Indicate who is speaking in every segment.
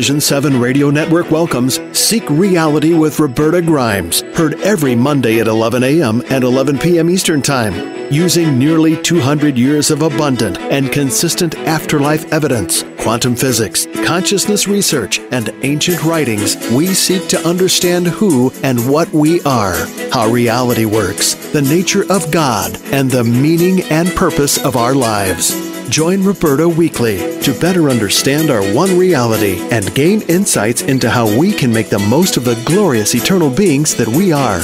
Speaker 1: Vision 7 Radio Network welcomes Seek Reality with Roberta Grimes, heard every Monday at 11 a.m. and 11 p.m. Eastern Time. Using nearly 200 years of abundant and consistent afterlife evidence, quantum physics, consciousness research, and ancient writings, we seek to understand who and what we are, how reality works, the nature of God, and the meaning and purpose of our lives. Join Roberta weekly to better understand our one reality and gain insights into how we can make the most of the glorious eternal beings that we are.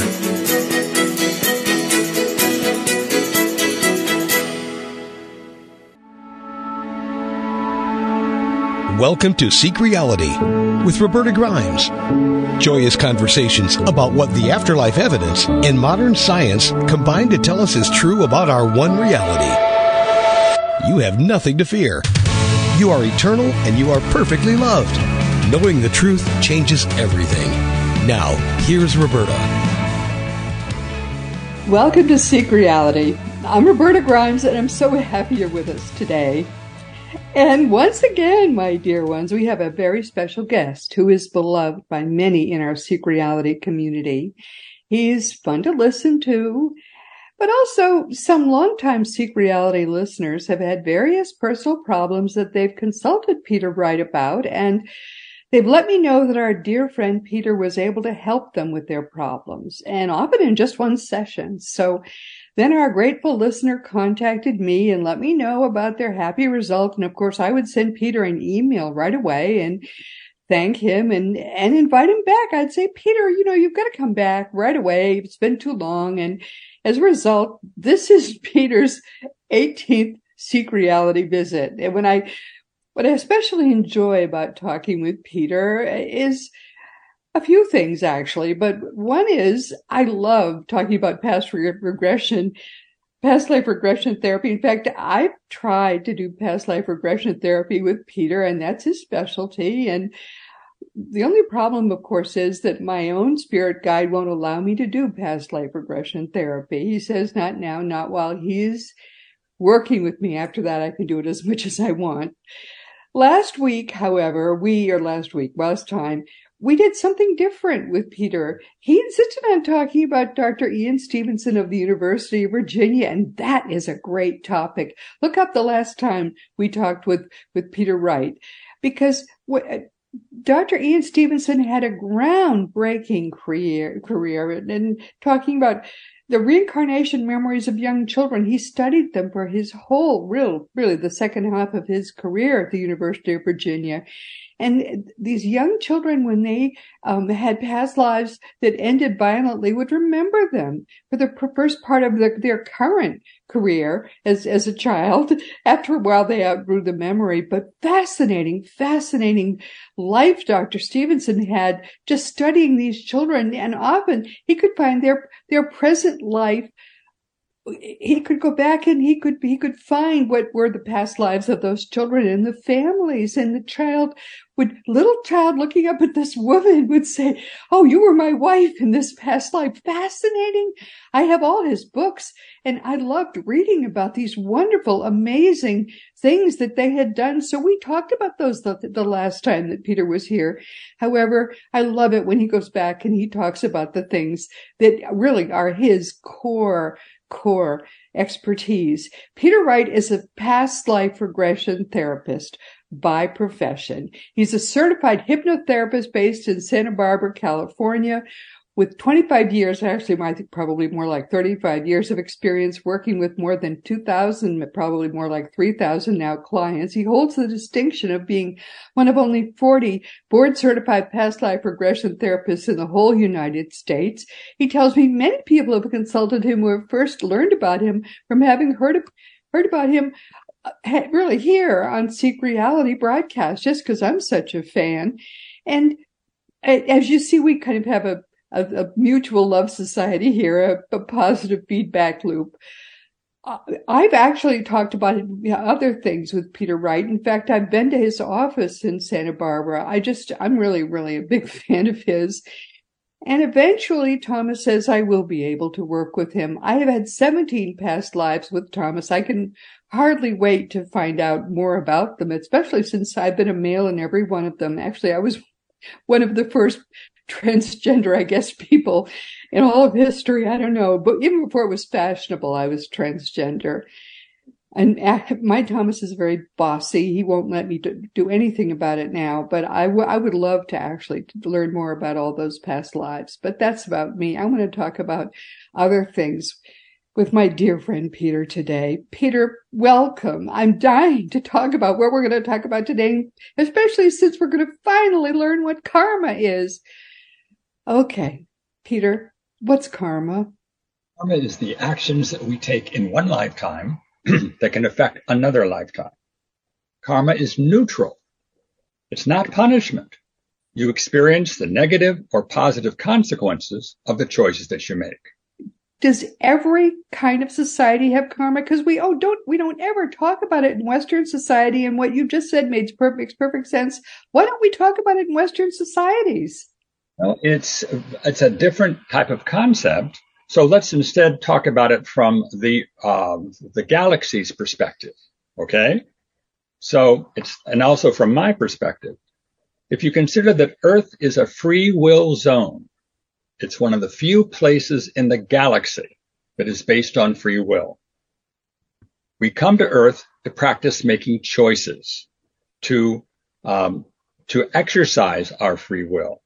Speaker 2: Welcome to Seek Reality with Roberta Grimes. Joyous conversations about what the afterlife evidence and modern science combine to tell us is true about our one reality. You have nothing to fear. You are eternal and you are perfectly loved. Knowing the truth changes everything. Now, here's Roberta.
Speaker 3: Welcome to Seek Reality. I'm Roberta Grimes and I'm so happy you're with us today. And once again, my dear ones, we have a very special guest who is beloved by many in our Seek Reality community. He's fun to listen to, but also some longtime Seek Reality listeners have had various personal problems that they've consulted Peter Wright about, and they've let me know that our dear friend Peter was able to help them with their problems, and often in just one session. So then our grateful listener contacted me and let me know about their happy result. And of course, I would send Peter an email right away and thank him and, and invite him back. I'd say, Peter, you know, you've got to come back right away. It's been too long. And as a result, this is Peter's 18th Seek Reality visit. And when I, what I especially enjoy about talking with Peter is a few things actually, but one is I love talking about past re- regression, past life regression therapy. In fact, I've tried to do past life regression therapy with Peter and that's his specialty. And the only problem, of course, is that my own spirit guide won't allow me to do past life regression therapy. He says not now, not while he's working with me. After that, I can do it as much as I want. Last week, however, we, or last week, last time, we did something different with Peter. He insisted on talking about Dr. Ian Stevenson of the University of Virginia, and that is a great topic. Look up the last time we talked with, with Peter Wright, because Dr. Ian Stevenson had a groundbreaking career, career and talking about the reincarnation memories of young children. He studied them for his whole, real, really the second half of his career at the University of Virginia. And these young children, when they um, had past lives that ended violently, would remember them for the first part of the, their current career as, as a child. After a while, they outgrew the memory, but fascinating, fascinating life Dr. Stevenson had just studying these children. And often he could find their, their present life he could go back and he could he could find what were the past lives of those children and the families and the child would little child looking up at this woman would say oh you were my wife in this past life. Fascinating. I have all his books and i loved reading about these wonderful amazing things that they had done. So we talked about those the, the last time that peter was here. However i love it when he goes back and he talks about the things that really are his core core expertise. Peter Wright is a past life regression therapist by profession. He's a certified hypnotherapist based in Santa Barbara, California, with 25 years, actually, I think probably more like 35 years of experience working with more than 2,000, probably more like 3,000 now clients. He holds the distinction of being one of only 40 board certified past life regression therapists in the whole United States. He tells me many people have consulted him who have first learned about him from having heard, of, heard about him uh, really here on Seek Reality broadcast, just because I'm such a fan. And as you see, we kind of have a a, a mutual love society here, a, a positive feedback loop. I've actually talked about other things with Peter Wright. In fact, I've been to his office in Santa Barbara. I just, I'm really, really a big fan of his. And eventually Thomas says I will be able to work with him. I have had 17 past lives with Thomas. I can hardly wait to find out more about them, especially since I've been a male in every one of them. Actually, I was one of the first transgender, I guess, people in all of history. I don't know, but even before it was fashionable, I was transgender. And my Thomas is very bossy. He won't let me do anything about it now, but I, w- I would love to actually learn more about all those past lives. But that's about me. I want to talk about other things with my dear friend Peter today. Peter, welcome. I'm dying to talk about what we're going to talk about today, especially since we're going to finally learn what karma is. Okay, Peter, what's karma?
Speaker 4: Karma is the actions that we take in one lifetime that can affect another lifetime. Karma is neutral. It's not punishment. You experience the negative or positive consequences of the choices that you make.
Speaker 3: Does every kind of society have karma? Because we oh don't we don't ever talk about it in Western society, and what you just said makes perfect makes perfect sense. Why don't we talk about it in Western societies?
Speaker 4: Well, it's it's a different type of concept. So let's instead talk about it from the uh, the galaxy's perspective. Okay. So it's and also from my perspective, if you consider that Earth is a free will zone, it's one of the few places in the galaxy that is based on free will. We come to Earth to practice making choices, to um, to exercise our free will.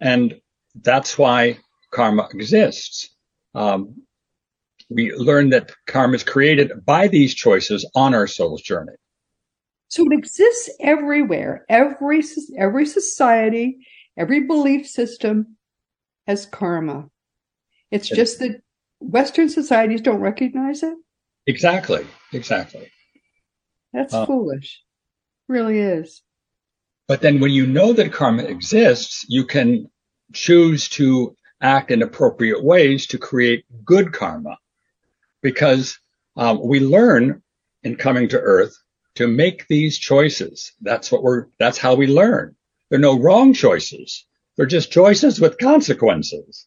Speaker 4: And that's why karma exists. Um, we learn that karma is created by these choices on our soul's journey.
Speaker 3: So it exists everywhere. Every every society, every belief system has karma. It's just that Western societies don't recognize it.
Speaker 4: Exactly. Exactly.
Speaker 3: That's uh, foolish. Really is.
Speaker 4: But then when you know that karma exists, you can choose to act in appropriate ways to create good karma. Because um, we learn in coming to earth to make these choices. That's what we're, that's how we learn. There are no wrong choices. They're just choices with consequences.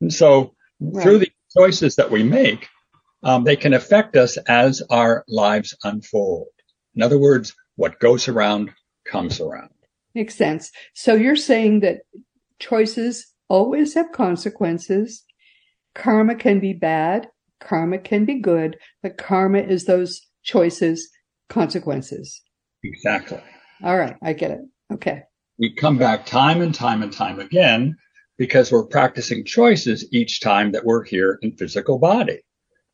Speaker 4: And so right. through the choices that we make, um, they can affect us as our lives unfold. In other words, what goes around comes around.
Speaker 3: Makes sense. So you're saying that choices always have consequences. Karma can be bad. Karma can be good, but karma is those choices, consequences.
Speaker 4: Exactly.
Speaker 3: All right. I get it. Okay.
Speaker 4: We come back time and time and time again because we're practicing choices each time that we're here in physical body.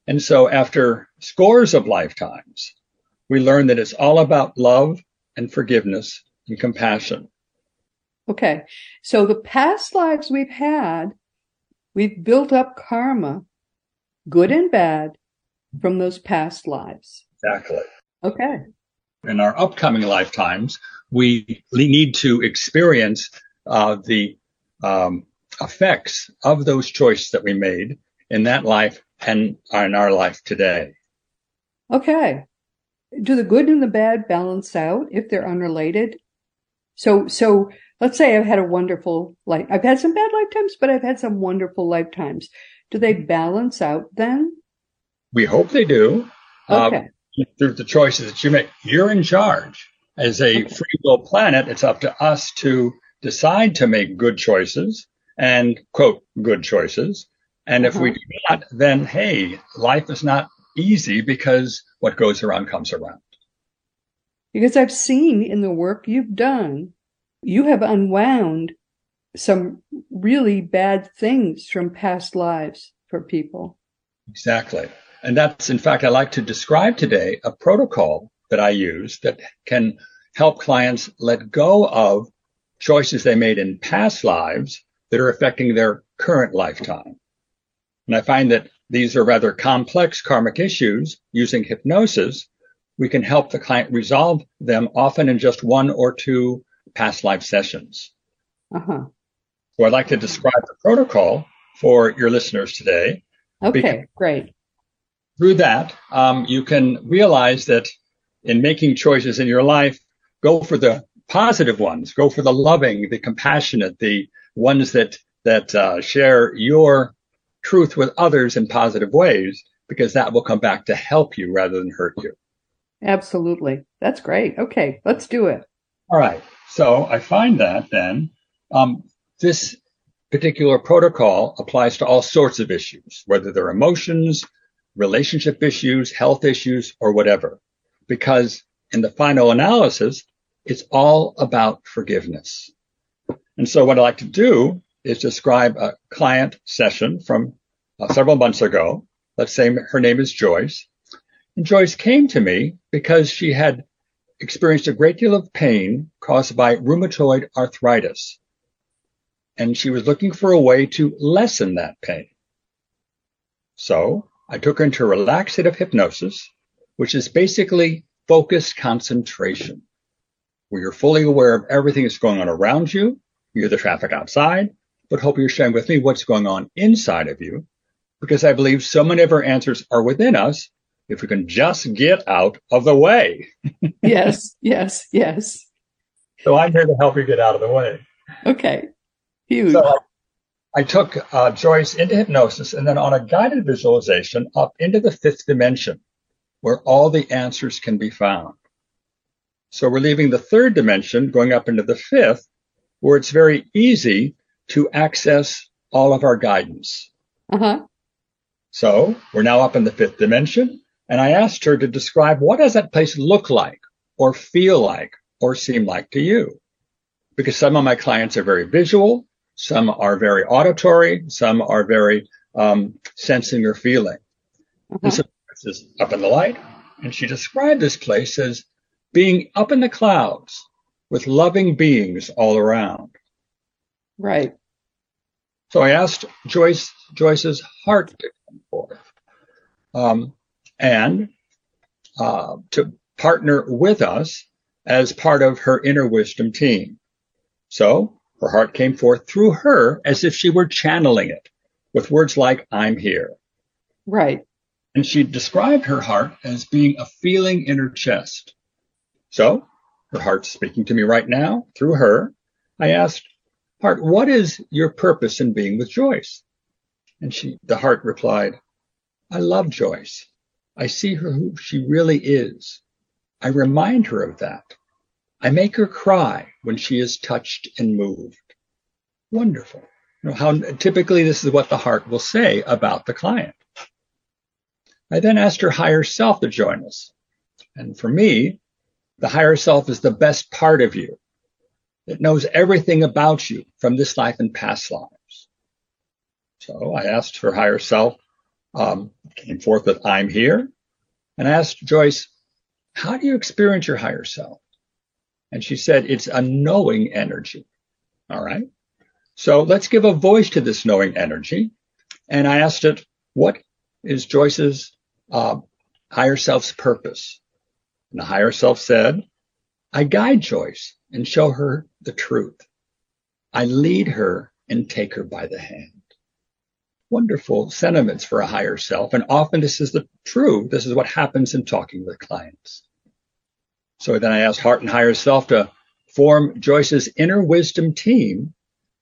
Speaker 4: And so after scores of lifetimes, we learn that it's all about love and forgiveness and compassion.
Speaker 3: Okay. So the past lives we've had, we've built up karma, good and bad, from those past lives.
Speaker 4: Exactly.
Speaker 3: Okay.
Speaker 4: In our upcoming lifetimes, we need to experience uh, the um, effects of those choices that we made in that life and in our life today.
Speaker 3: Okay. Do the good and the bad balance out if they're unrelated? So, so let's say I've had a wonderful life. I've had some bad lifetimes, but I've had some wonderful lifetimes. Do they balance out then?
Speaker 4: We hope they do.
Speaker 3: Uh, okay.
Speaker 4: Through the choices that you make, you're in charge. As a okay. free will planet, it's up to us to decide to make good choices and quote good choices. And uh-huh. if we uh-huh. do not, then hey, life is not easy because what goes around comes around.
Speaker 3: Because I've seen in the work you've done you have unwound some really bad things from past lives for people.
Speaker 4: Exactly. And that's, in fact, I like to describe today a protocol that I use that can help clients let go of choices they made in past lives that are affecting their current lifetime. And I find that these are rather complex karmic issues using hypnosis. We can help the client resolve them often in just one or two past life sessions.
Speaker 3: Uh-huh.
Speaker 4: So I'd like to describe the protocol for your listeners today.
Speaker 3: Okay, great.
Speaker 4: Through that, um, you can realize that in making choices in your life, go for the positive ones, go for the loving, the compassionate, the ones that that uh, share your truth with others in positive ways because that will come back to help you rather than hurt you.
Speaker 3: Absolutely. That's great. Okay, let's do it.
Speaker 4: All right. So I find that then um, this particular protocol applies to all sorts of issues, whether they're emotions, relationship issues, health issues, or whatever. Because in the final analysis, it's all about forgiveness. And so what I like to do is describe a client session from uh, several months ago. Let's say her name is Joyce. And Joyce came to me because she had experienced a great deal of pain caused by rheumatoid arthritis. And she was looking for a way to lessen that pain. So I took her into relaxative hypnosis, which is basically focused concentration, where you're fully aware of everything that's going on around you. You're the traffic outside, but hope you're sharing with me what's going on inside of you, because I believe so many of our answers are within us if we can just get out of the way.
Speaker 3: yes, yes, yes.
Speaker 4: So I'm here to help you get out of the way.
Speaker 3: Okay. Huge.
Speaker 4: So I, I took uh, Joyce into hypnosis and then on a guided visualization up into the fifth dimension where all the answers can be found. So we're leaving the third dimension going up into the fifth where it's very easy to access all of our guidance.
Speaker 3: Uh-huh.
Speaker 4: So we're now up in the fifth dimension and I asked her to describe what does that place look like or feel like or seem like to you? Because some of my clients are very visual, some are very auditory, some are very um, sensing or feeling. Uh-huh. And so this is up in the light, and she described this place as being up in the clouds with loving beings all around.
Speaker 3: Right.
Speaker 4: So I asked Joyce Joyce's heart to come forth. Um, and uh, to partner with us as part of her inner wisdom team. So her heart came forth through her as if she were channeling it with words like, I'm here.
Speaker 3: Right.
Speaker 4: And she described her heart as being a feeling in her chest. So her heart's speaking to me right now through her. I asked, Heart, what is your purpose in being with Joyce? And she, the heart replied, I love Joyce. I see her who she really is. I remind her of that. I make her cry when she is touched and moved. Wonderful. You know, how typically this is what the heart will say about the client. I then asked her higher self to join us. And for me, the higher self is the best part of you. It knows everything about you from this life and past lives. So I asked her higher self um, came forth with I'm here. And I asked Joyce, how do you experience your higher self? And she said, it's a knowing energy. All right. So let's give a voice to this knowing energy. And I asked it, what is Joyce's uh, higher self's purpose? And the higher self said, I guide Joyce and show her the truth. I lead her and take her by the hand wonderful sentiments for a higher self. And often this is the true. This is what happens in talking with clients. So then I asked Heart and Higher Self to form Joyce's inner wisdom team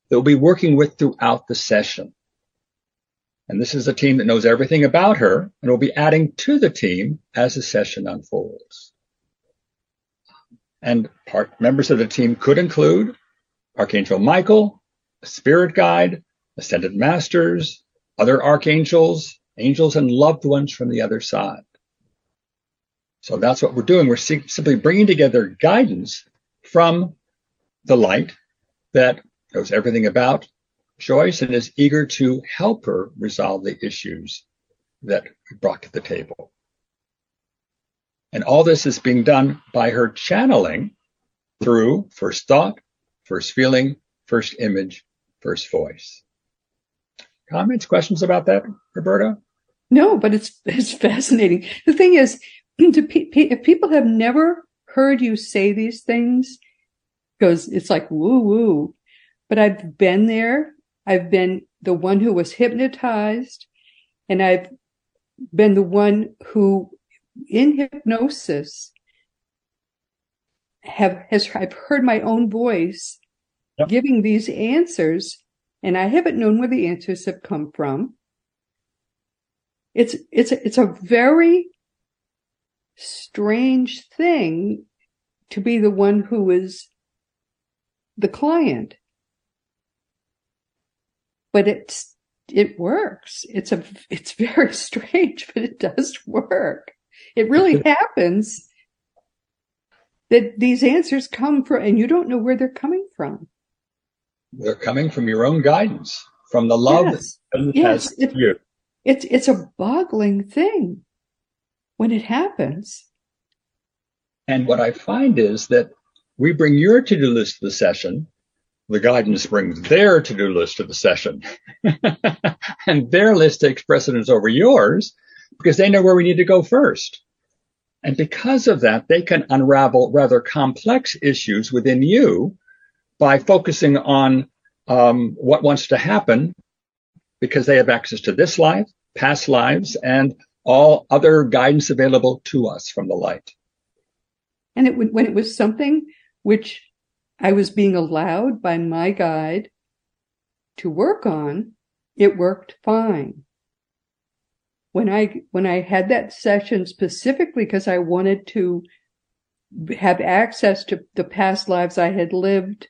Speaker 4: that we'll be working with throughout the session. And this is a team that knows everything about her and will be adding to the team as the session unfolds. And part members of the team could include Archangel Michael, a spirit guide, ascended masters, other archangels, angels, and loved ones from the other side. So that's what we're doing. We're simply bringing together guidance from the light that knows everything about Joyce and is eager to help her resolve the issues that we brought to the table. And all this is being done by her channeling through first thought, first feeling, first image, first voice. Comments, questions about that, Roberta?
Speaker 3: No, but it's it's fascinating. The thing is, if people have never heard you say these things, because it's like woo woo, but I've been there. I've been the one who was hypnotized, and I've been the one who, in hypnosis, have has I've heard my own voice yep. giving these answers and I haven't known where the answers have come from. It's, it's, it's a very strange thing to be the one who is the client. But it's, it works. It's a, it's very strange, but it does work. It really happens that these answers come from, and you don't know where they're coming from.
Speaker 4: They're coming from your own guidance, from the love
Speaker 3: Yes.
Speaker 4: that
Speaker 3: Yes, it-
Speaker 4: you.
Speaker 3: It's, it's a boggling thing when it happens.
Speaker 4: And what I find is that we bring your to-do list to the session. The guidance brings their to-do list to the session. and their list takes precedence over yours because they know where we need to go first. And because of that, they can unravel rather complex issues within you by focusing on um, what wants to happen because they have access to this life, past lives, and all other guidance available to us from the light.
Speaker 3: And it when it was something which I was being allowed by my guide to work on, it worked fine. When I, when I had that session specifically because I wanted to have access to the past lives I had lived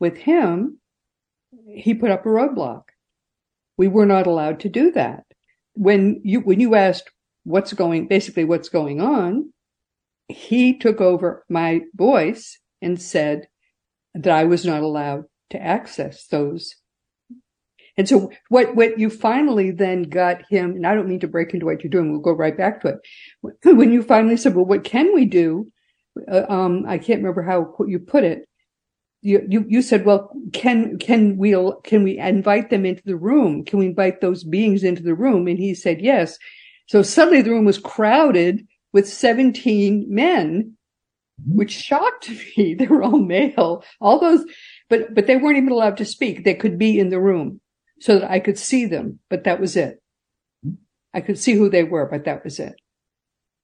Speaker 3: with him, he put up a roadblock. We were not allowed to do that. When you, when you asked what's going, basically what's going on, he took over my voice and said that I was not allowed to access those. And so what, what you finally then got him, and I don't mean to break into what you're doing. We'll go right back to it. When you finally said, well, what can we do? Uh, um, I can't remember how you put it. You, you, you said, well, can, can we, can we invite them into the room? Can we invite those beings into the room? And he said, yes. So suddenly the room was crowded with 17 men, which shocked me. They were all male, all those, but, but they weren't even allowed to speak. They could be in the room so that I could see them, but that was it. I could see who they were, but that was it.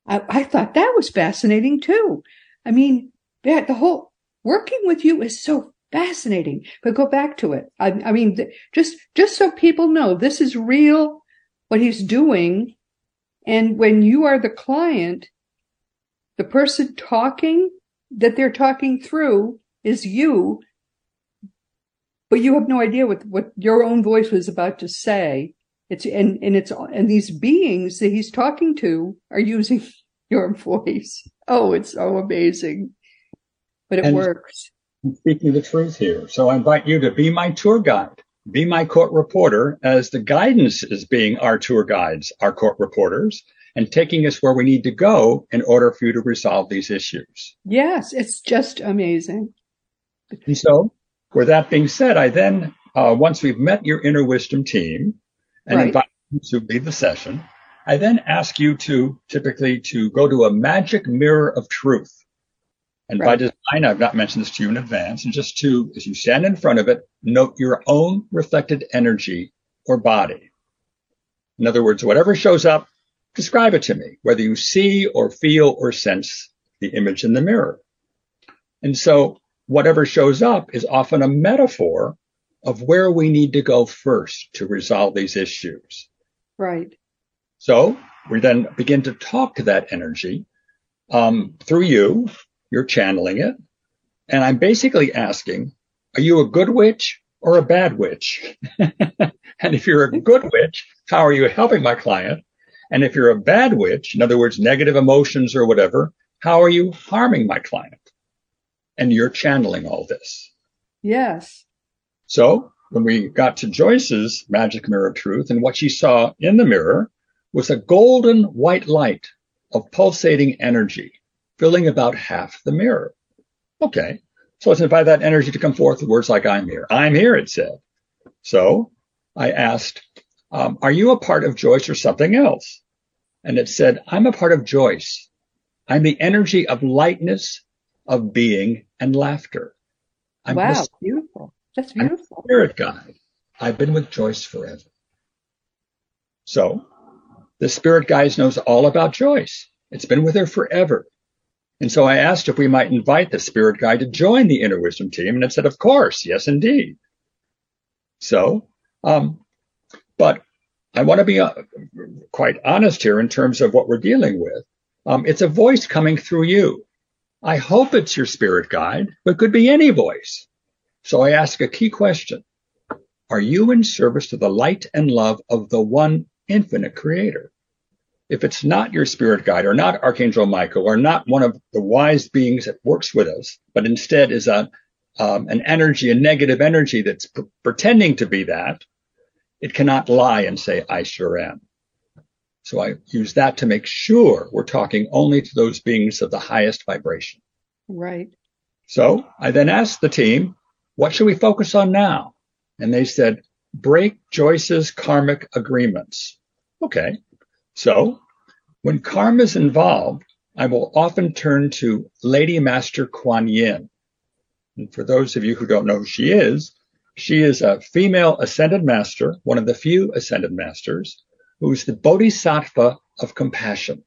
Speaker 3: I, I thought that was fascinating too. I mean, that the whole working with you is so fascinating, but go back to it. I, I mean, th- just, just so people know this is real, what he's doing. And when you are the client, the person talking that they're talking through is you, but you have no idea what, what your own voice was about to say. It's, and, and it's, and these beings that he's talking to are using your voice. Oh, it's so amazing. But it
Speaker 4: And-
Speaker 3: works.
Speaker 4: I'm speaking the truth here. So I invite you to be my tour guide, be my court reporter as the guidance is being our tour guides, our court reporters, and taking us where we need to go in order for you to resolve these issues.
Speaker 3: Yes, it's just amazing.
Speaker 4: And so with that being said, I then, uh, once we've met your inner wisdom team and
Speaker 3: Right.
Speaker 4: invite you to lead the session, I then ask you to typically to go to a magic mirror of truth. And by design, I've not mentioned this to you in advance, and just to, as you stand in front of it, note your own reflected energy or body. In other words, whatever shows up, describe it to me, whether you see or feel or sense the image in the mirror. And so whatever shows up is often a metaphor of where we need to go first to resolve these issues.
Speaker 3: Right.
Speaker 4: So we then begin to talk to that energy um, through you. You're channeling it. And I'm basically asking, are you a good witch or a bad witch? and if you're a good witch, how are you helping my client? And if you're a bad witch, in other words, negative emotions or whatever, how are you harming my client? And you're channeling all this.
Speaker 3: Yes.
Speaker 4: So when we got to Joyce's magic mirror of truth and what she saw in the mirror was a golden white light of pulsating energy filling about half the mirror. Okay. So let's invite that energy to come forth with words like I'm here. I'm here, it said. So I asked, um, are you a part of Joyce or something else? And it said, I'm a part of Joyce. I'm the energy of lightness, of being and laughter. I'm
Speaker 3: wow.
Speaker 4: the
Speaker 3: Beautiful. That's
Speaker 4: I'm
Speaker 3: beautiful.
Speaker 4: spirit guide. I've been with Joyce forever. So the spirit guide knows all about Joyce. It's been with her forever. And so I asked if we might invite the spirit guide to join the inner wisdom team. And it said, of course. Yes, indeed. So, um, but I want to be uh, quite honest here in terms of what we're dealing with. Um, it's a voice coming through you. I hope it's your spirit guide, but could be any voice. So I ask a key question. Are you in service to the light and love of the one infinite creator? If it's not your spirit guide or not Archangel Michael or not one of the wise beings that works with us, but instead is a, um, an energy, a negative energy that's p- pretending to be that, it cannot lie and say, I sure am. So I use that to make sure we're talking only to those beings of the highest vibration.
Speaker 3: Right.
Speaker 4: So I then asked the team, what should we focus on now? And they said, break Joyce's karmic agreements. Okay. So when karma is involved, I will often turn to Lady Master Kuan Yin. And for those of you who don't know who she is, she is a female ascended master, one of the few ascended masters, who's the bodhisattva of compassion.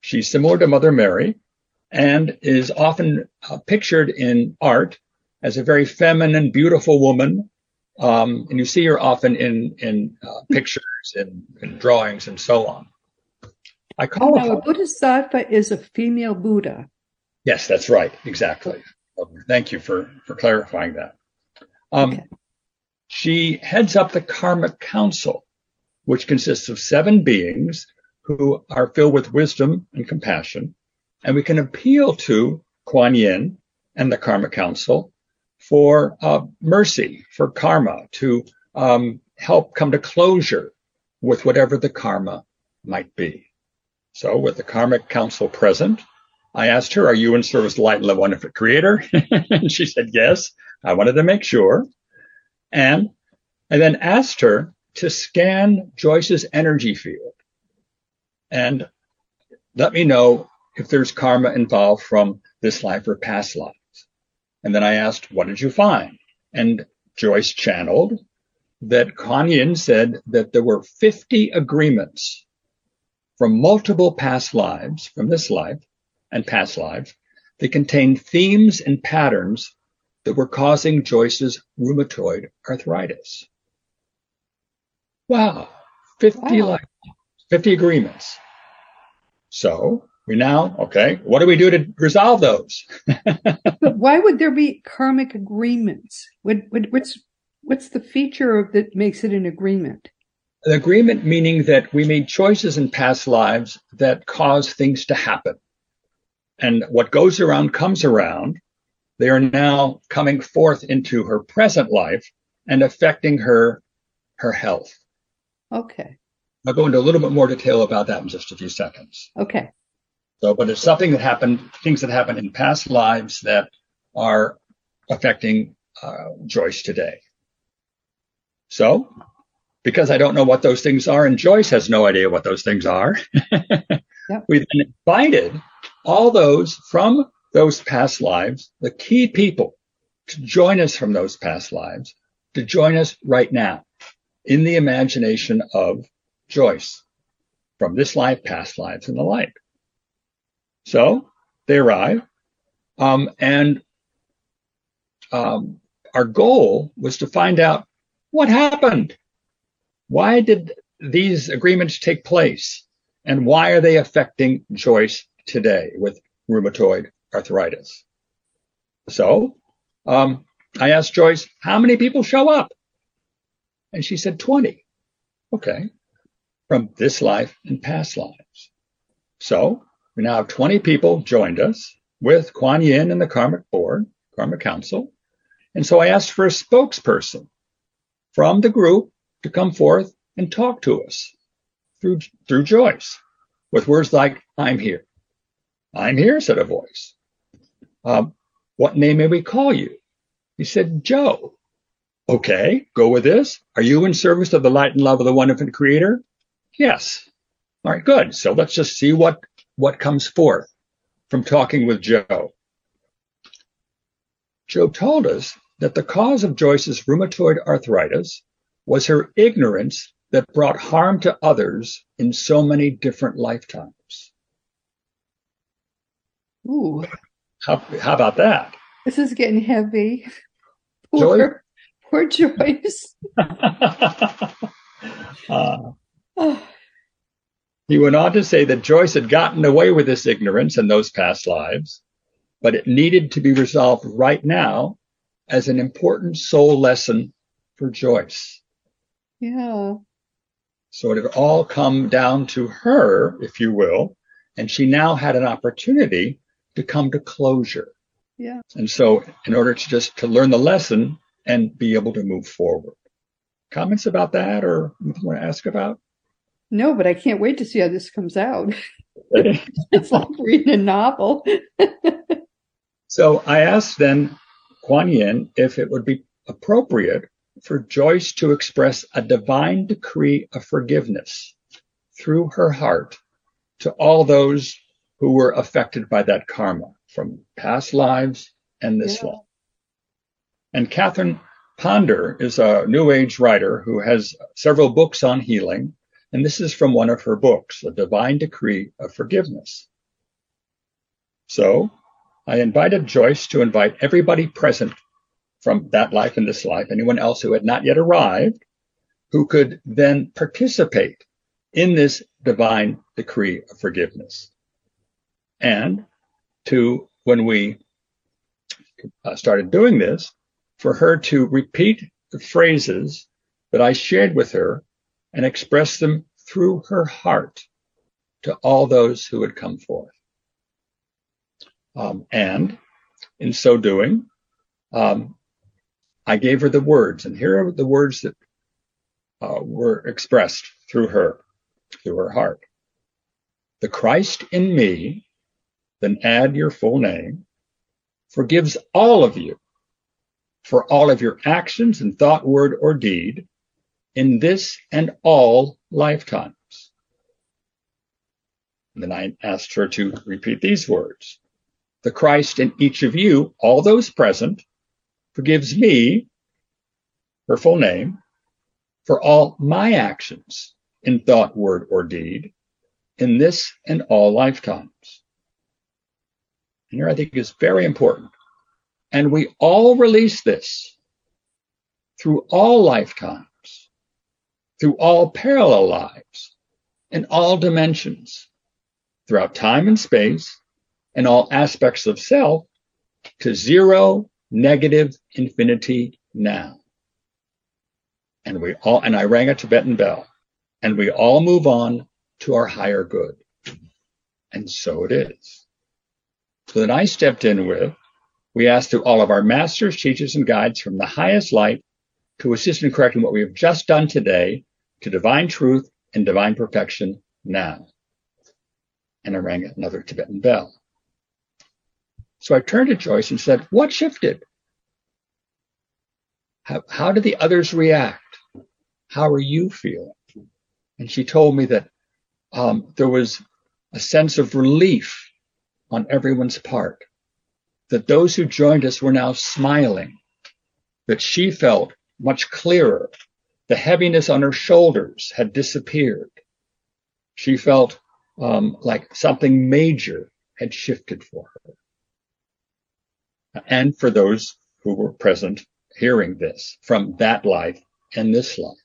Speaker 4: She's similar to Mother Mary and is often uh, pictured in art as a very feminine, beautiful woman. Um, and you see her often in, in uh, pictures and, and, drawings and so on.
Speaker 3: I call oh, a bodhisattva is a female Buddha.
Speaker 4: Yes, that's right. Exactly. Thank you for, for clarifying that. Um, okay. She heads up the Karmic Council, which consists of seven beings who are filled with wisdom and compassion. And we can appeal to Kuan Yin and the Karma Council for uh, mercy, for karma, to um, help come to closure with whatever the karma might be. So, with the Karmic Council present, I asked her, Are you in service light and love infinite creator? and she said, Yes. I wanted to make sure. And I then asked her to scan Joyce's energy field and let me know if there's karma involved from this life or past lives. And then I asked, What did you find? And Joyce channeled that Kuan Yin said that there were 50 agreements from multiple past lives, from this life and past lives, that contained themes and patterns that were causing Joyce's rheumatoid arthritis. Wow, 50 wow. 50 agreements. So we now, okay, what do we do to resolve those?
Speaker 3: but why would there be karmic agreements? What, what, what's, what's the feature of that makes it an agreement?
Speaker 4: An agreement meaning that we made choices in past lives that cause things to happen. And what goes around comes around. They are now coming forth into her present life and affecting her, her health.
Speaker 3: Okay.
Speaker 4: I'll go into a little bit more detail about that in just a few seconds.
Speaker 3: Okay.
Speaker 4: So, but it's something that happened, things that happened in past lives that are affecting uh, Joyce today. So, because I don't know what those things are, and Joyce has no idea what those things are, yep. we then invited all those from those past lives, the key people to join us from those past lives, to join us right now in the imagination of Joyce from this life, past lives, and the like. So they arrive, um, and um, our goal was to find out what happened. Why did these agreements take place? And why are they affecting Joyce today with rheumatoid arthritis? So um, I asked Joyce, how many people show up? And she said 20. Okay. From this life and past lives. So we now have 20 people joined us with Kuan Yin and the Karmic Board, Karmic Council. And so I asked for a spokesperson from the group to come forth and talk to us through, through Joyce with words like, I'm here. I'm here, said a voice. Um, what name may we call you? He said, Joe. Okay, go with this. Are you in service of the light and love of the one infinite creator? Yes. All right, good. So let's just see what, what comes forth from talking with Joe. Joe told us that the cause of Joyce's rheumatoid arthritis was her ignorance that brought harm to others in so many different lifetimes.
Speaker 3: Ooh.
Speaker 4: How, how about that?
Speaker 3: This is getting heavy. Joy, Poor Joyce.
Speaker 4: uh, he went on to say that Joyce had gotten away with this ignorance in those past lives, but it needed to be resolved right now as an important soul lesson for Joyce.
Speaker 3: Yeah.
Speaker 4: So it had all come down to her, if you will, and she now had an opportunity to come to closure.
Speaker 3: Yeah.
Speaker 4: And so in order to just to learn the lesson and be able to move forward. Comments about that or you want to ask about?
Speaker 3: No, but I can't wait to see how this comes out. it's like reading a novel.
Speaker 4: so I asked then Kuan Yin if it would be appropriate for Joyce to express a divine decree of forgiveness through her heart to all those who were affected by that karma from past lives and this yeah. life. And Catherine Ponder is a New Age writer who has several books on healing. And this is from one of her books, A Divine Decree of Forgiveness. So I invited Joyce to invite everybody present from that life and this life, anyone else who had not yet arrived, who could then participate in this divine decree of forgiveness. And to, when we uh, started doing this, for her to repeat the phrases that I shared with her and express them through her heart to all those who had come forth. Um, and in so doing, um, I gave her the words, and here are the words that uh, were expressed through her, through her heart. The Christ in me, then add your full name, forgives all of you for all of your actions and thought, word, or deed in this and all lifetimes. And then I asked her to repeat these words. The Christ in each of you, all those present, forgives me, her full name, for all my actions in thought, word, or deed in this and all lifetimes. And here I think is very important. And we all release this through all lifetimes, through all parallel lives, in all dimensions, throughout time and space, and all aspects of self to zero negative infinity now. And we all, and I rang a Tibetan bell and we all move on to our higher good. And so it is. So then I stepped in with, we ask through all of our masters, teachers, and guides from the highest light to assist in correcting what we have just done today to divine truth and divine perfection now. And I rang another Tibetan bell. So I turned to Joyce and said, what shifted? How, how did the others react? How are you feeling? And she told me that um, there was a sense of relief on everyone's part, that those who joined us were now smiling, that she felt much clearer. The heaviness on her shoulders had disappeared. She felt um, like something major had shifted for her and for those who were present hearing this from that life and this life.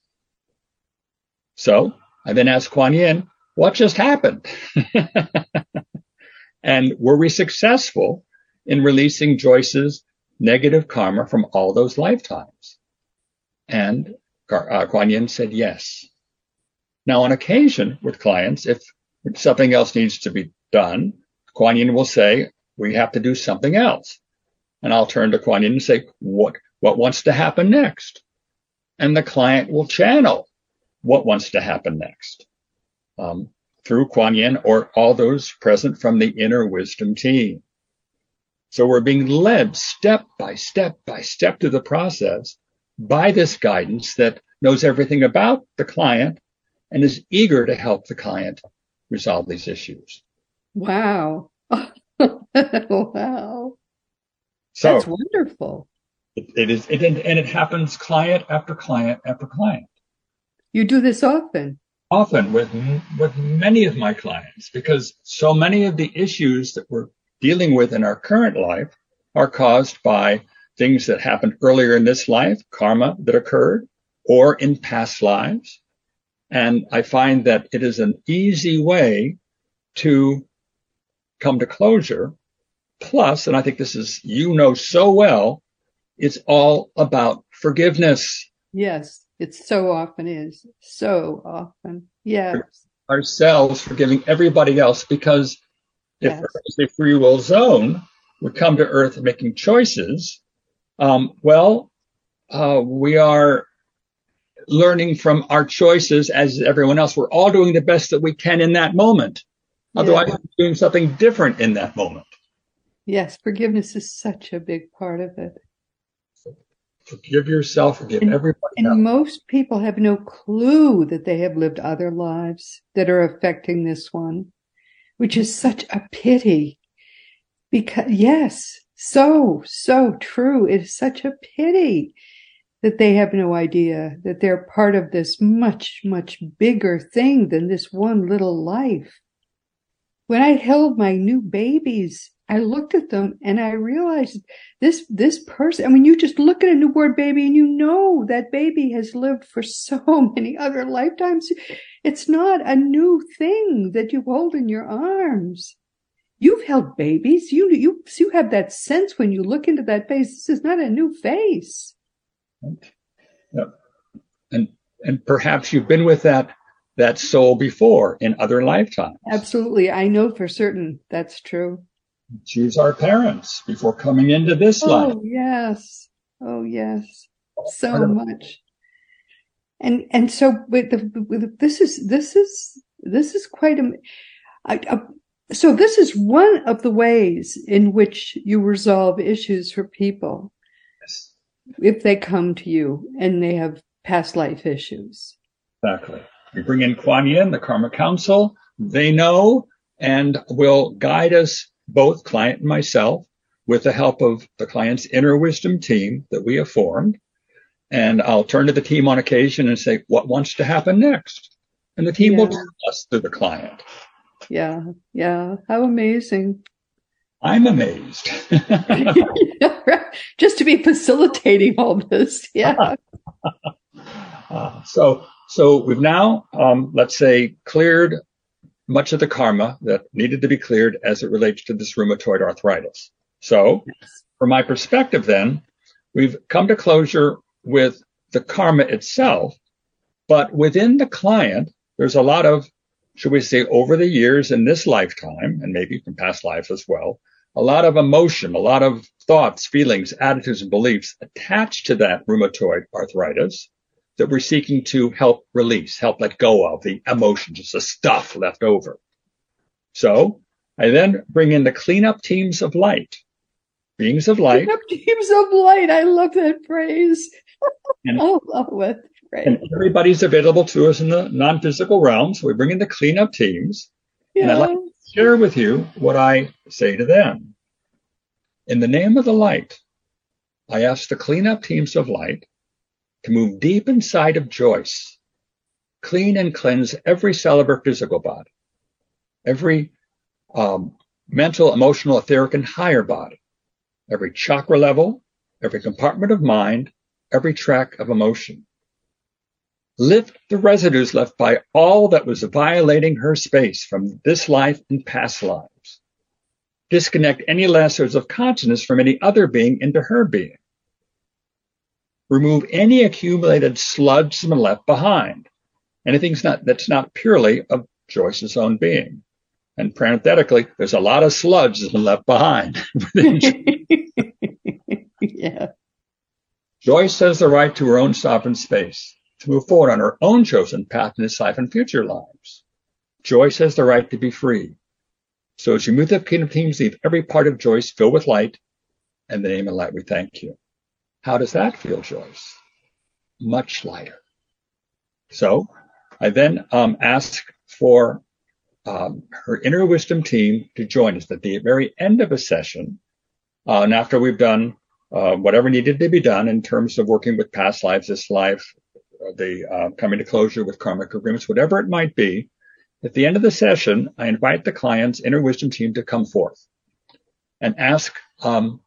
Speaker 4: So I then asked Kuan Yin, what just happened? and were we successful in releasing Joyce's negative karma from all those lifetimes? And uh, Yin said yes. Now, on occasion with clients, if something else needs to be done, Kuan Yin will say, we have to do something else. And I'll turn to Kuan Yin and say, what, what wants to happen next? And the client will channel what wants to happen next um, through Kuan Yin or all those present from the inner wisdom team. So we're being led step by step by step through the process by this guidance that knows everything about the client and is eager to help the client resolve these issues.
Speaker 3: Wow. wow. So that's wonderful.
Speaker 4: It, it is, it, and it happens client after client after client.
Speaker 3: You do this often.
Speaker 4: Often with with many of my clients, because so many of the issues that we're dealing with in our current life are caused by things that happened earlier in this life, karma that occurred, or in past lives. And I find that it is an easy way to come to closure. Plus, and I think this is, you know so well, it's all about forgiveness.
Speaker 3: Yes, it so often is. So often. Yes.
Speaker 4: Ourselves forgiving everybody else because if yes. Earth is a free will zone, we come to Earth making choices. Um, well, uh, we are learning from our choices as everyone else. We're all doing the best that we can in that moment. Otherwise, yeah. we're doing something different in that moment.
Speaker 3: Yes, forgiveness is such a big part of it.
Speaker 4: Forgive yourself, forgive and, everybody.
Speaker 3: And else. most people have no clue that they have lived other lives that are affecting this one, which is such a pity. Because, yes, so, so true. It is such a pity that they have no idea that they're part of this much, much bigger thing than this one little life. When I held my new babies, I looked at them and I realized this, this person, I mean, you just look at a newborn baby and you know that baby has lived for so many other lifetimes. It's not a new thing that you hold in your arms. You've held babies. You, you, you have that sense when you look into that face. This is not a new face.
Speaker 4: Yeah. And and perhaps you've been with that that soul before in other lifetimes.
Speaker 3: Absolutely. I know for certain that's true.
Speaker 4: Choose our parents before coming into this
Speaker 3: oh,
Speaker 4: life.
Speaker 3: Oh yes. Oh yes. So much. And and so with the, with this is this is this is quite a, a, a so this is one of the ways in which you resolve issues for people if they come to you and they have past life issues.
Speaker 4: Exactly. We bring in Kuan Yin, the Karma Council. They know and will guide us, both client and myself, with the help of the client's inner wisdom team that we have formed. And I'll turn to the team on occasion and say, what wants to happen next? And the team yeah. will tell us through the client.
Speaker 3: Yeah. Yeah. How amazing.
Speaker 4: I'm amazed.
Speaker 3: Just to be facilitating all this. Yeah.
Speaker 4: uh, so, so we've now, um, let's say, cleared much of the karma that needed to be cleared as it relates to this rheumatoid arthritis. So, from my perspective, then, we've come to closure with the karma itself, but within the client, there's a lot of, should we say, over the years in this lifetime, and maybe from past lives as well, a lot of emotion, a lot of thoughts, feelings, attitudes, and beliefs attached to that rheumatoid arthritis that we're seeking to help release, help let go of the emotions, the stuff left over. So I then bring in the cleanup teams of light, beings of light.
Speaker 3: Cleanup teams of light. I love that phrase. And, I love it. Right.
Speaker 4: And everybody's available to us in the non-physical realm. So we bring in the cleanup teams. Yeah. And I'd like to share with you what I say to them. In the name of the light, I ask the cleanup teams of light to move deep inside of Joyce, clean and cleanse every cell of her physical body, every um, mental, emotional, etheric, and higher body, every chakra level, every compartment of mind, every track of emotion lift the residues left by all that was violating her space from this life and past lives. Disconnect any layers of consciousness from any other being into her being. Remove any accumulated sludge that's been left behind. Anything not, that's not purely of Joyce's own being. And parenthetically, there's a lot of sludge that's been left behind. yeah. Joyce has the right to her own sovereign space to move forward on her own chosen path in this life and future lives. Joyce has the right to be free. So as you move the kingdom teams, leave every part of Joyce filled with light. In the name of light, we thank you. How does that feel, Joyce? Much lighter. So I then um, ask for um, her inner wisdom team to join us at the very end of a session. Uh, and after we've done uh, whatever needed to be done in terms of working with past lives, this life, the uh, coming to closure with karmic agreements, whatever it might be. At the end of the session, I invite the client's inner wisdom team to come forth and ask um,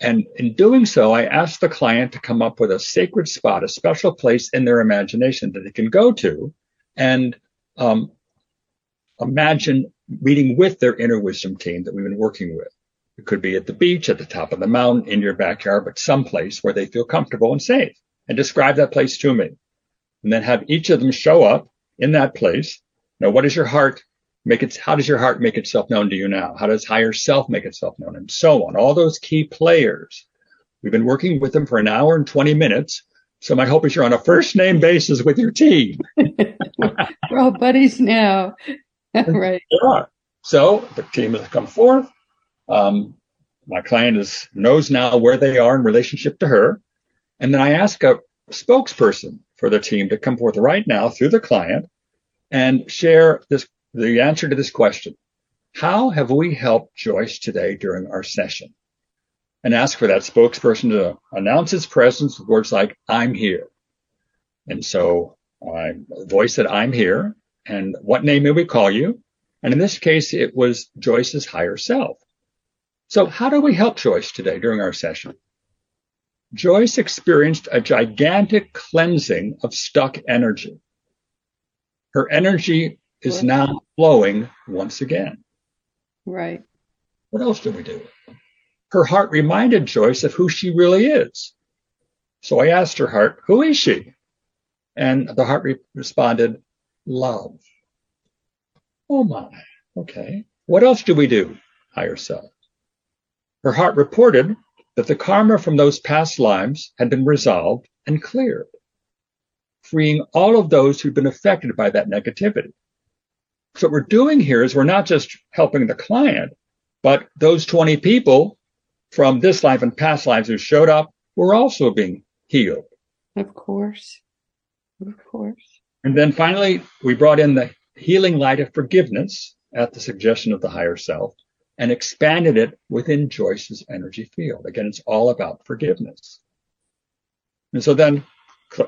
Speaker 4: And in doing so, I ask the client to come up with a sacred spot, a special place in their imagination that they can go to and um, imagine meeting with their inner wisdom team that we've been working with. It could be at the beach, at the top of the mountain, in your backyard, but someplace where they feel comfortable and safe. And describe that place to me. And then have each of them show up in that place. Now, what is your heart make it? How does your heart make itself known to you now? How does higher self make itself known? And so on. All those key players. We've been working with them for an hour and 20 minutes. So my hope is you're on a first name basis with your team.
Speaker 3: We're all buddies now. right.
Speaker 4: So the team has come forth. Um, my client is knows now where they are in relationship to her. And then I ask a spokesperson for the team to come forth right now through the client and share this, the answer to this question. How have we helped Joyce today during our session? And ask for that spokesperson to announce his presence with words like, I'm here. And so I voice that I'm here and what name may we call you? And in this case, it was Joyce's higher self. So how do we help Joyce today during our session? Joyce experienced a gigantic cleansing of stuck energy. Her energy is now flowing once again.
Speaker 3: Right.
Speaker 4: What else do we do? Her heart reminded Joyce of who she really is. So I asked her heart, who is she? And the heart re- responded, love. Oh my. Okay. What else do we do? Higher self. Her heart reported that the karma from those past lives had been resolved and cleared, freeing all of those who'd been affected by that negativity. So what we're doing here is we're not just helping the client, but those 20 people from this life and past lives who showed up were also being healed.
Speaker 3: Of course. Of course.
Speaker 4: And then finally, we brought in the healing light of forgiveness at the suggestion of the higher self and expanded it within Joyce's energy field. Again, it's all about forgiveness. And so then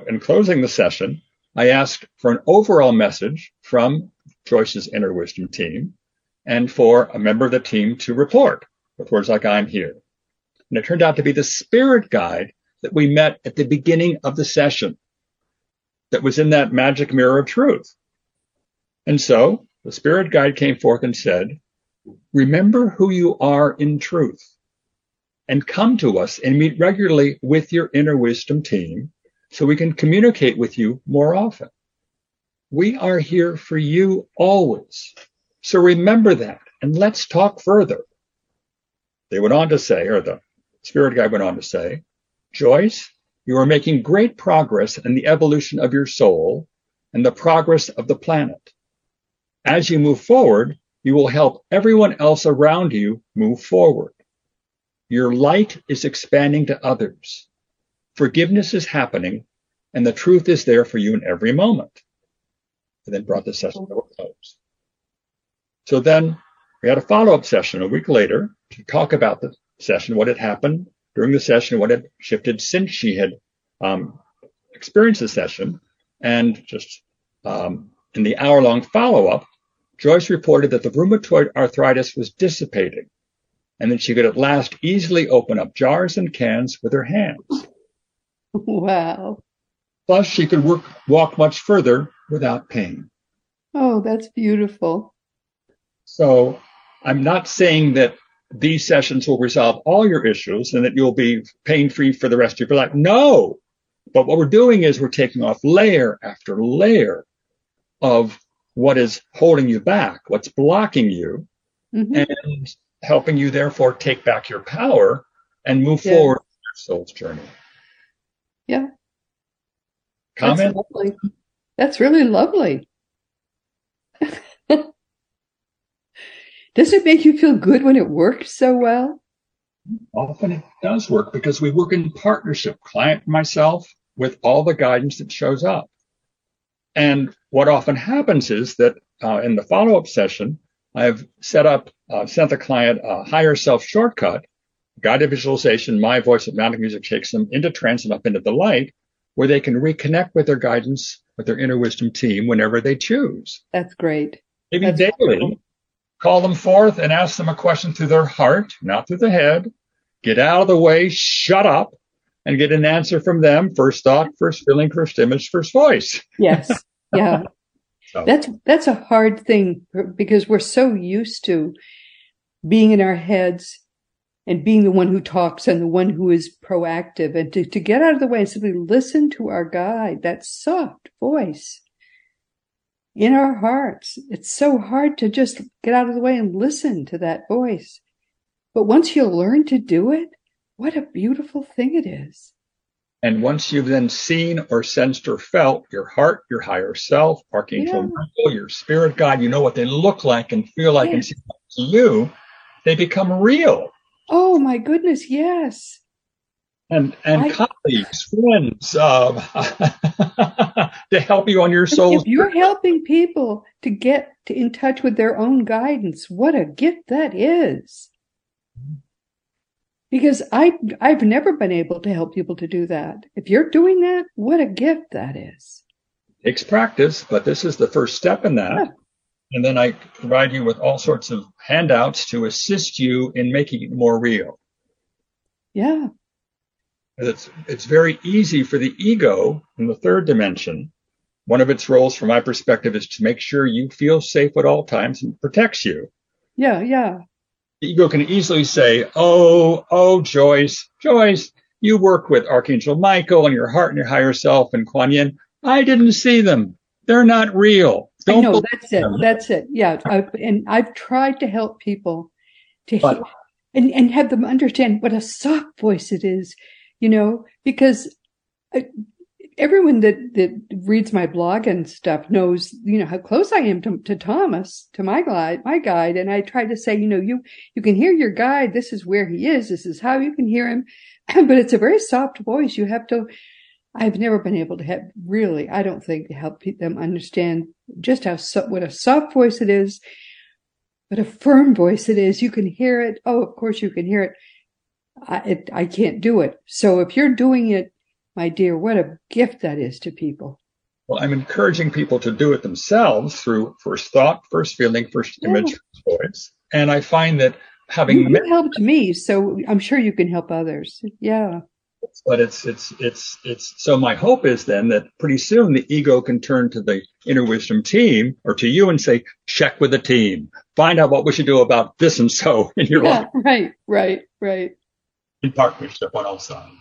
Speaker 4: in closing the session, I asked for an overall message from Joyce's inner wisdom team and for a member of the team to report with words like I'm here. And it turned out to be the spirit guide that we met at the beginning of the session that was in that magic mirror of truth. And so the spirit guide came forth and said, remember who you are in truth and come to us and meet regularly with your inner wisdom team so we can communicate with you more often. We are here for you always. So remember that and let's talk further. They went on to say, or the spirit guide went on to say, Joyce, you are making great progress in the evolution of your soul and the progress of the planet. As you move forward, you will help everyone else around you move forward. Your light is expanding to others. Forgiveness is happening and the truth is there for you in every moment. And then brought the session to a close. So then we had a follow-up session a week later to talk about the session, what had happened during the session, what had shifted since she had um, experienced the session. And just um, in the hour long follow up, Joyce reported that the rheumatoid arthritis was dissipating and that she could at last easily open up jars and cans with her hands.
Speaker 3: Wow.
Speaker 4: Plus, she could work, walk much further without pain.
Speaker 3: Oh, that's beautiful.
Speaker 4: So I'm not saying that these sessions will resolve all your issues and that you'll be pain free for the rest of your life. No. But what we're doing is we're taking off layer after layer of what is holding you back, what's blocking you, mm-hmm. and helping you therefore take back your power and move yeah. forward your soul's journey.
Speaker 3: Yeah.
Speaker 4: Comment?
Speaker 3: That's, lovely. That's really lovely. Does it make you feel good when it works so well?
Speaker 4: Often it does work because we work in partnership, client myself, with all the guidance that shows up. And what often happens is that uh, in the follow-up session, I've set up, uh, sent the client a higher self shortcut, guided visualization. My voice hypnotic music takes them into trance and up into the light, where they can reconnect with their guidance, with their inner wisdom team whenever they choose.
Speaker 3: That's great.
Speaker 4: Maybe
Speaker 3: That's
Speaker 4: daily, call them forth and ask them a question through their heart, not through the head, get out of the way, shut up, and get an answer from them. First thought, first feeling, first image, first voice.
Speaker 3: Yes. Yeah. so. That's that's a hard thing because we're so used to being in our heads and being the one who talks and the one who is proactive and to, to get out of the way and simply listen to our guide, that soft voice in our hearts. It's so hard to just get out of the way and listen to that voice. But once you learn to do it, what a beautiful thing it is.
Speaker 4: And once you've then seen or sensed or felt your heart, your higher self, Archangel yeah. Michael, your spirit guide, you know what they look like and feel like and see to you, they become real.
Speaker 3: Oh my goodness, yes.
Speaker 4: And and I, colleagues, friends, uh, to help you on your soul.
Speaker 3: If you're helping people to get to, in touch with their own guidance, what a gift that is because I I've never been able to help people to do that. If you're doing that, what a gift that is.
Speaker 4: Takes practice, but this is the first step in that. Yeah. And then I provide you with all sorts of handouts to assist you in making it more real.
Speaker 3: Yeah.
Speaker 4: It's it's very easy for the ego in the third dimension. One of its roles from my perspective is to make sure you feel safe at all times and protects you.
Speaker 3: Yeah, yeah
Speaker 4: the ego can easily say, Oh, oh, Joyce, Joyce, you work with Archangel Michael and your heart and your higher self and Kuan Yin. I didn't see them. They're not real.
Speaker 3: Don't I know, that's it. That's it. Yeah. I've, and I've tried to help people to but, hear and, and have them understand what a soft voice it is, you know, because uh, everyone that, that reads my blog and stuff knows, you know, how close I am to, to Thomas, to my guide, my guide. And I try to say, you know, you, you can hear your guide. This is where he is. This is how you can hear him. but it's a very soft voice. You have to, I've never been able to have really, I don't think help them understand just how, what a soft voice it is, but a firm voice it is. You can hear it. Oh, of course you can hear it. I, it, I can't do it. So if you're doing it my dear, what a gift that is to people.
Speaker 4: Well, I'm encouraging people to do it themselves through first thought, first feeling, first yeah. image, first voice. And I find that having
Speaker 3: you, met- helped me, so I'm sure you can help others. Yeah.
Speaker 4: But it's it's it's it's so my hope is then that pretty soon the ego can turn to the inner wisdom team or to you and say, check with the team, find out what we should do about this and so in your yeah, life.
Speaker 3: Right, right, right.
Speaker 4: In partnership on all sides.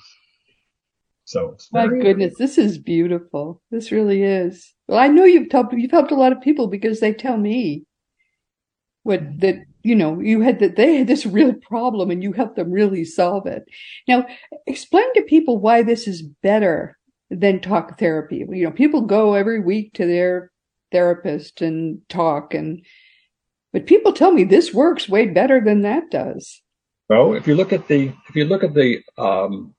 Speaker 4: So
Speaker 3: my goodness, this is beautiful. This really is. Well, I know you've helped you've helped a lot of people because they tell me what that you know you had that they had this real problem and you helped them really solve it. Now, explain to people why this is better than talk therapy. You know, people go every week to their therapist and talk and but people tell me this works way better than that does.
Speaker 4: Well, if you look at the if you look at the um,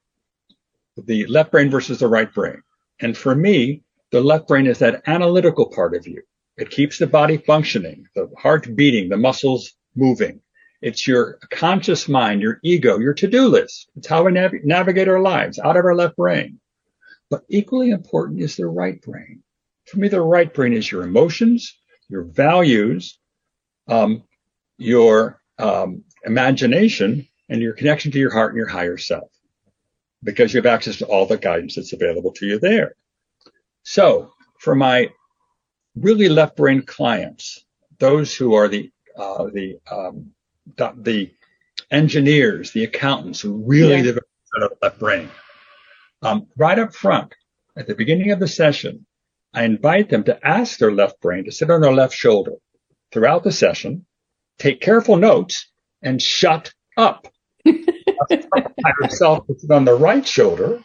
Speaker 4: the left brain versus the right brain. And for me, the left brain is that analytical part of you. It keeps the body functioning, the heart beating, the muscles moving. It's your conscious mind, your ego, your to-do list. It's how we nav- navigate our lives out of our left brain. But equally important is the right brain. For me, the right brain is your emotions, your values, um, your um, imagination, and your connection to your heart and your higher self because you have access to all the guidance that's available to you there. So for my really left brain clients, those who are the uh, the um, the engineers, the accountants who really yeah. develop the left brain, um, right up front at the beginning of the session, I invite them to ask their left brain to sit on their left shoulder throughout the session, take careful notes, and shut up. herself to sit on the right shoulder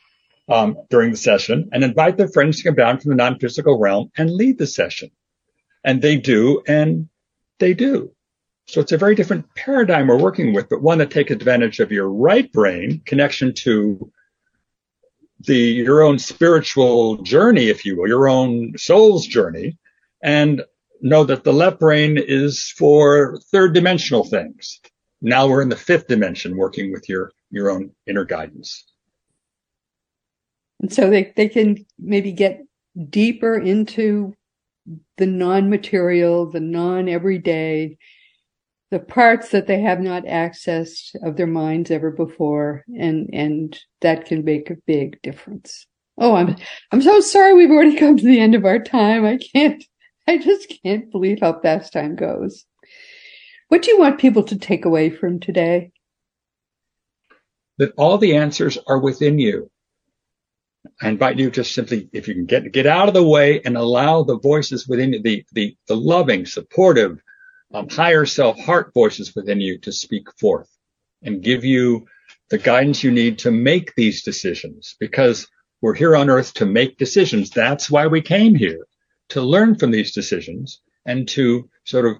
Speaker 4: um, during the session and invite their friends to come down from the non-physical realm and lead the session. And they do, and they do. So it's a very different paradigm we're working with, but one that takes advantage of your right brain connection to the your own spiritual journey, if you will, your own soul's journey, and know that the left brain is for third dimensional things. Now we're in the fifth dimension working with your, your own inner guidance.
Speaker 3: And so they, they can maybe get deeper into the non-material, the non-everyday, the parts that they have not accessed of their minds ever before. And, and that can make a big difference. Oh, I'm, I'm so sorry we've already come to the end of our time. I can't, I just can't believe how fast time goes. What do you want people to take away from today?
Speaker 4: That all the answers are within you. I invite you to simply, if you can get get out of the way and allow the voices within you, the the, the loving, supportive, um, higher self heart voices within you to speak forth and give you the guidance you need to make these decisions because we're here on earth to make decisions. That's why we came here to learn from these decisions and to sort of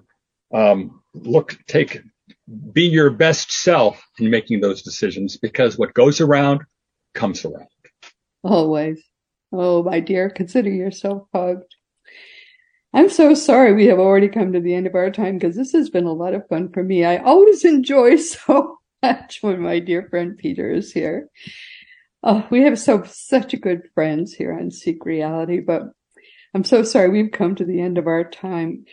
Speaker 4: um, look, take, be your best self in making those decisions because what goes around comes around.
Speaker 3: Always. Oh, my dear, consider yourself hugged. I'm so sorry we have already come to the end of our time because this has been a lot of fun for me. I always enjoy so much when my dear friend Peter is here. Oh, we have so such good friends here on Seek Reality, but I'm so sorry we've come to the end of our time.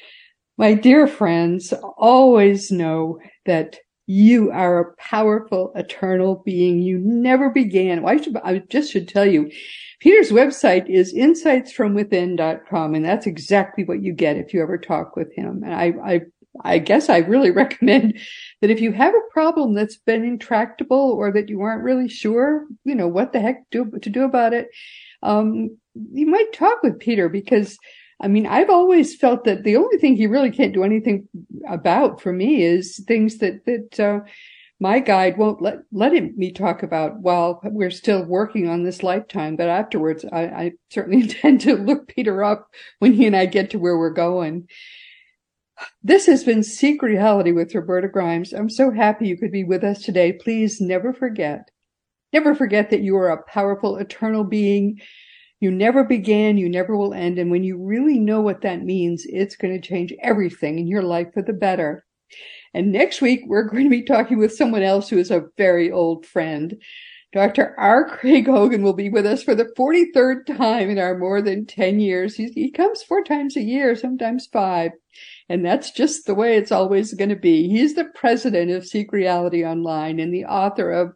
Speaker 3: My dear friends, always know that you are a powerful, eternal being. You never began. Well, I, should, I just should tell you, Peter's website is insightsfromwithin.com, and that's exactly what you get if you ever talk with him. And I, I, I guess I really recommend that if you have a problem that's been intractable or that you aren't really sure, you know, what the heck do, to do about it, um, you might talk with Peter because I mean, I've always felt that the only thing he really can't do anything about for me is things that, that, uh, my guide won't let, let him, me talk about while we're still working on this lifetime. But afterwards, I, I certainly intend to look Peter up when he and I get to where we're going. This has been Seek Reality with Roberta Grimes. I'm so happy you could be with us today. Please never forget, never forget that you are a powerful, eternal being you never began, you never will end. And when you really know what that means, it's going to change everything in your life for the better. And next week, we're going to be talking with someone else who is a very old friend. Dr. R. Craig Hogan will be with us for the 43rd time in our more than 10 years. He, he comes four times a year, sometimes five. And that's just the way it's always going to be. He's the president of Seek Reality Online and the author of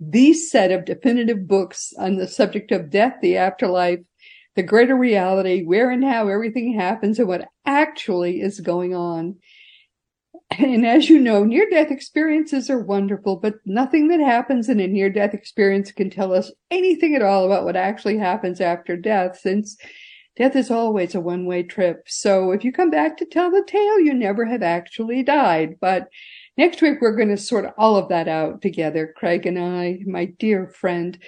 Speaker 3: the set of definitive books on the subject of death, the afterlife, the greater reality, where and how everything happens and what actually is going on. And as you know, near death experiences are wonderful, but nothing that happens in a near death experience can tell us anything at all about what actually happens after death, since death is always a one way trip. So if you come back to tell the tale, you never have actually died. But Next week, we're going to sort all of that out together, Craig and I, my dear friend.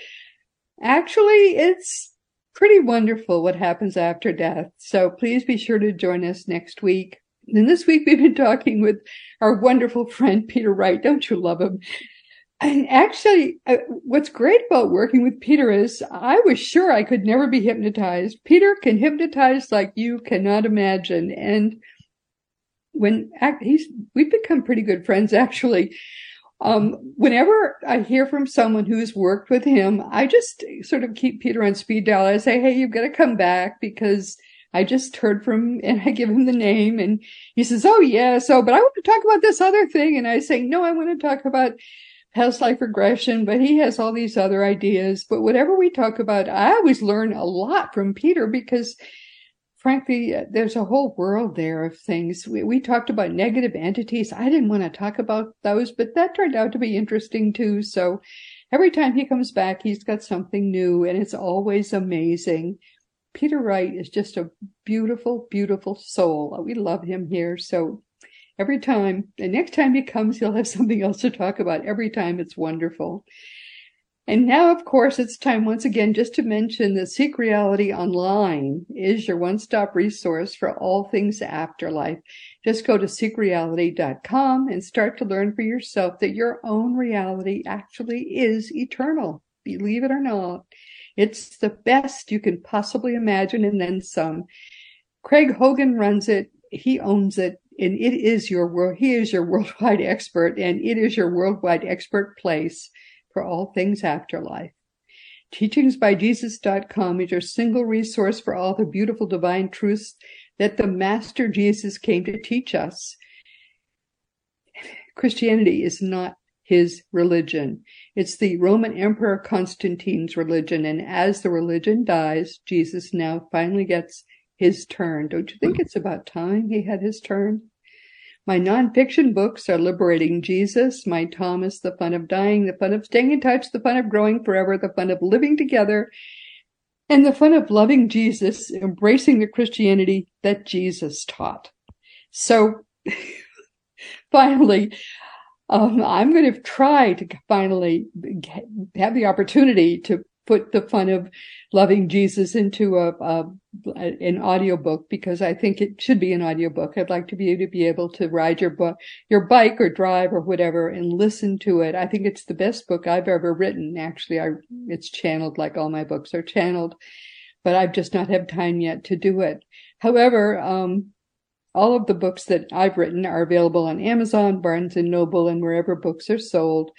Speaker 3: Actually, it's pretty wonderful what happens after death. So please be sure to join us next week. And this week, we've been talking with our wonderful friend, Peter Wright. Don't you love him? And actually, uh, what's great about working with Peter is I was sure I could never be hypnotized. Peter can hypnotize like you cannot imagine. And when he's we've become pretty good friends actually. Um, whenever I hear from someone who's worked with him, I just sort of keep Peter on speed dial. I say, Hey, you've got to come back because I just heard from, and I give him the name and he says, Oh yeah. So, but I want to talk about this other thing. And I say, no, I want to talk about past life regression, but he has all these other ideas. But whatever we talk about, I always learn a lot from Peter because frankly, uh, there's a whole world there of things. We, we talked about negative entities. I didn't want to talk about those, but that turned out to be interesting too. So every time he comes back, he's got something new and it's always amazing. Peter Wright is just a beautiful, beautiful soul. We love him here. So every time, the next time he comes, he'll have something else to talk about. Every time it's wonderful. And now, of course, it's time once again just to mention that Seek Reality Online is your one-stop resource for all things afterlife. Just go to seekreality.com and start to learn for yourself that your own reality actually is eternal. Believe it or not. It's the best you can possibly imagine and then some. Craig Hogan runs it. He owns it and it is your world. He is your worldwide expert and it is your worldwide expert place for all things afterlife. Teachingsbyjesus.com is your single resource for all the beautiful divine truths that the Master Jesus came to teach us. Christianity is not his religion. It's the Roman Emperor Constantine's religion. And as the religion dies, Jesus now finally gets his turn. Don't you think it's about time he had his turn? My nonfiction books are Liberating Jesus, My Thomas, The Fun of Dying, The Fun of Staying in Touch, The Fun of Growing Forever, The Fun of Living Together, and The Fun of Loving Jesus, Embracing the Christianity that Jesus taught. So finally, um, I'm going to try to finally have the opportunity to put the fun of loving Jesus into a, a an audiobook because I think it should be an audiobook. I'd like to be able to be able to ride your book, your bike or drive or whatever and listen to it. I think it's the best book I've ever written. Actually, I, it's channeled like all my books are channeled, but I've just not had time yet to do it. However, um, all of the books that I've written are available on Amazon, Barnes and Noble, and wherever books are sold.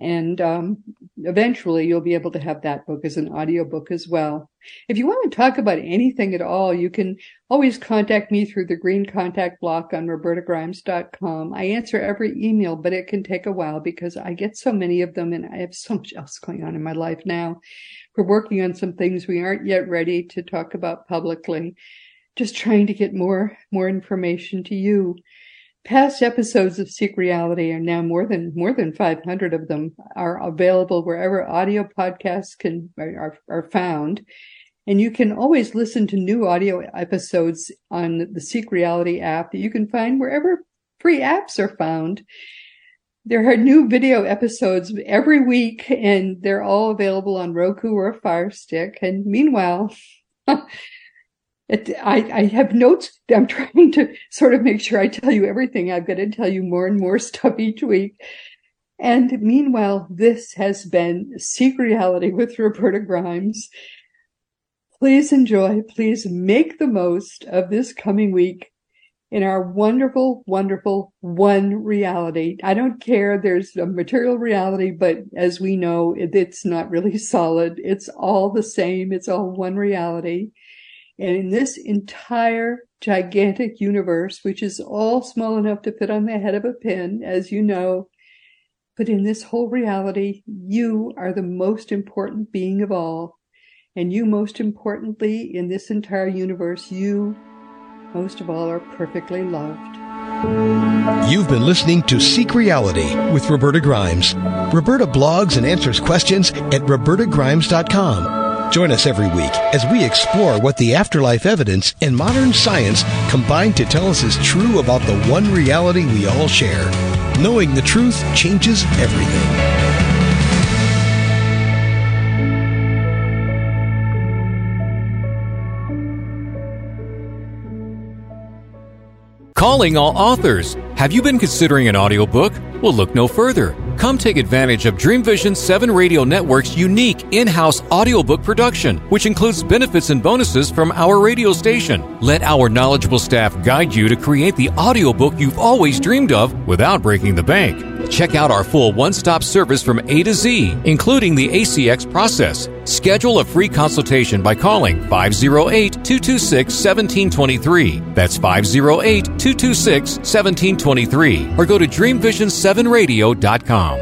Speaker 3: And um, eventually you'll be able to have that book as an audiobook as well. If you want to talk about anything at all, you can always contact me through the green contact block on robertagrimes.com. I answer every email, but it can take a while because I get so many of them and I have so much else going on in my life now. We're working on some things we aren't yet ready to talk about publicly. Just trying to get more, more information to you. Past episodes of Seek Reality are now more than more than 500 of them are available wherever audio podcasts can are, are found. And you can always listen to new audio episodes on the Seek Reality app that you can find wherever free apps are found. There are new video episodes every week and they're all available on Roku or a Fire Stick. And meanwhile, It, I, I have notes. I'm trying to sort of make sure I tell you everything. I've got to tell you more and more stuff each week. And meanwhile, this has been Seek Reality with Roberta Grimes. Please enjoy, please make the most of this coming week in our wonderful, wonderful one reality. I don't care. There's a material reality, but as we know, it's not really solid. It's all the same. It's all one reality. And in this entire gigantic universe, which is all small enough to fit on the head of a pin, as you know, but in this whole reality, you are the most important being of all. And you, most importantly, in this entire universe, you, most of all, are perfectly loved.
Speaker 2: You've been listening to Seek Reality with Roberta Grimes. Roberta blogs and answers questions at robertagrimes.com Join us every week as we explore what the afterlife evidence and modern science combine to tell us is true about the one reality we all share. Knowing the truth changes everything.
Speaker 5: Calling all authors. Have you been considering an audiobook? Well, look no further. Come take advantage of Dream Vision 7 Radio Network's unique in house audiobook production, which includes benefits and bonuses from our radio station. Let our knowledgeable staff guide you to create the audiobook you've always dreamed of without breaking the bank. Check out our full one stop service from A to Z, including the ACX process. Schedule a free consultation by calling 508 226 1723. That's 508 226 1723. Or go to dreamvision7radio.com.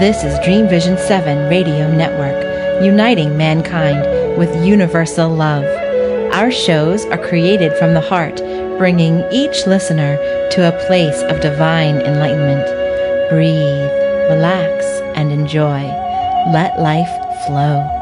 Speaker 6: This is Dream Vision 7 Radio Network, uniting mankind with universal love. Our shows are created from the heart, bringing each listener to a place of divine enlightenment. Breathe, relax, and enjoy. Let life flow.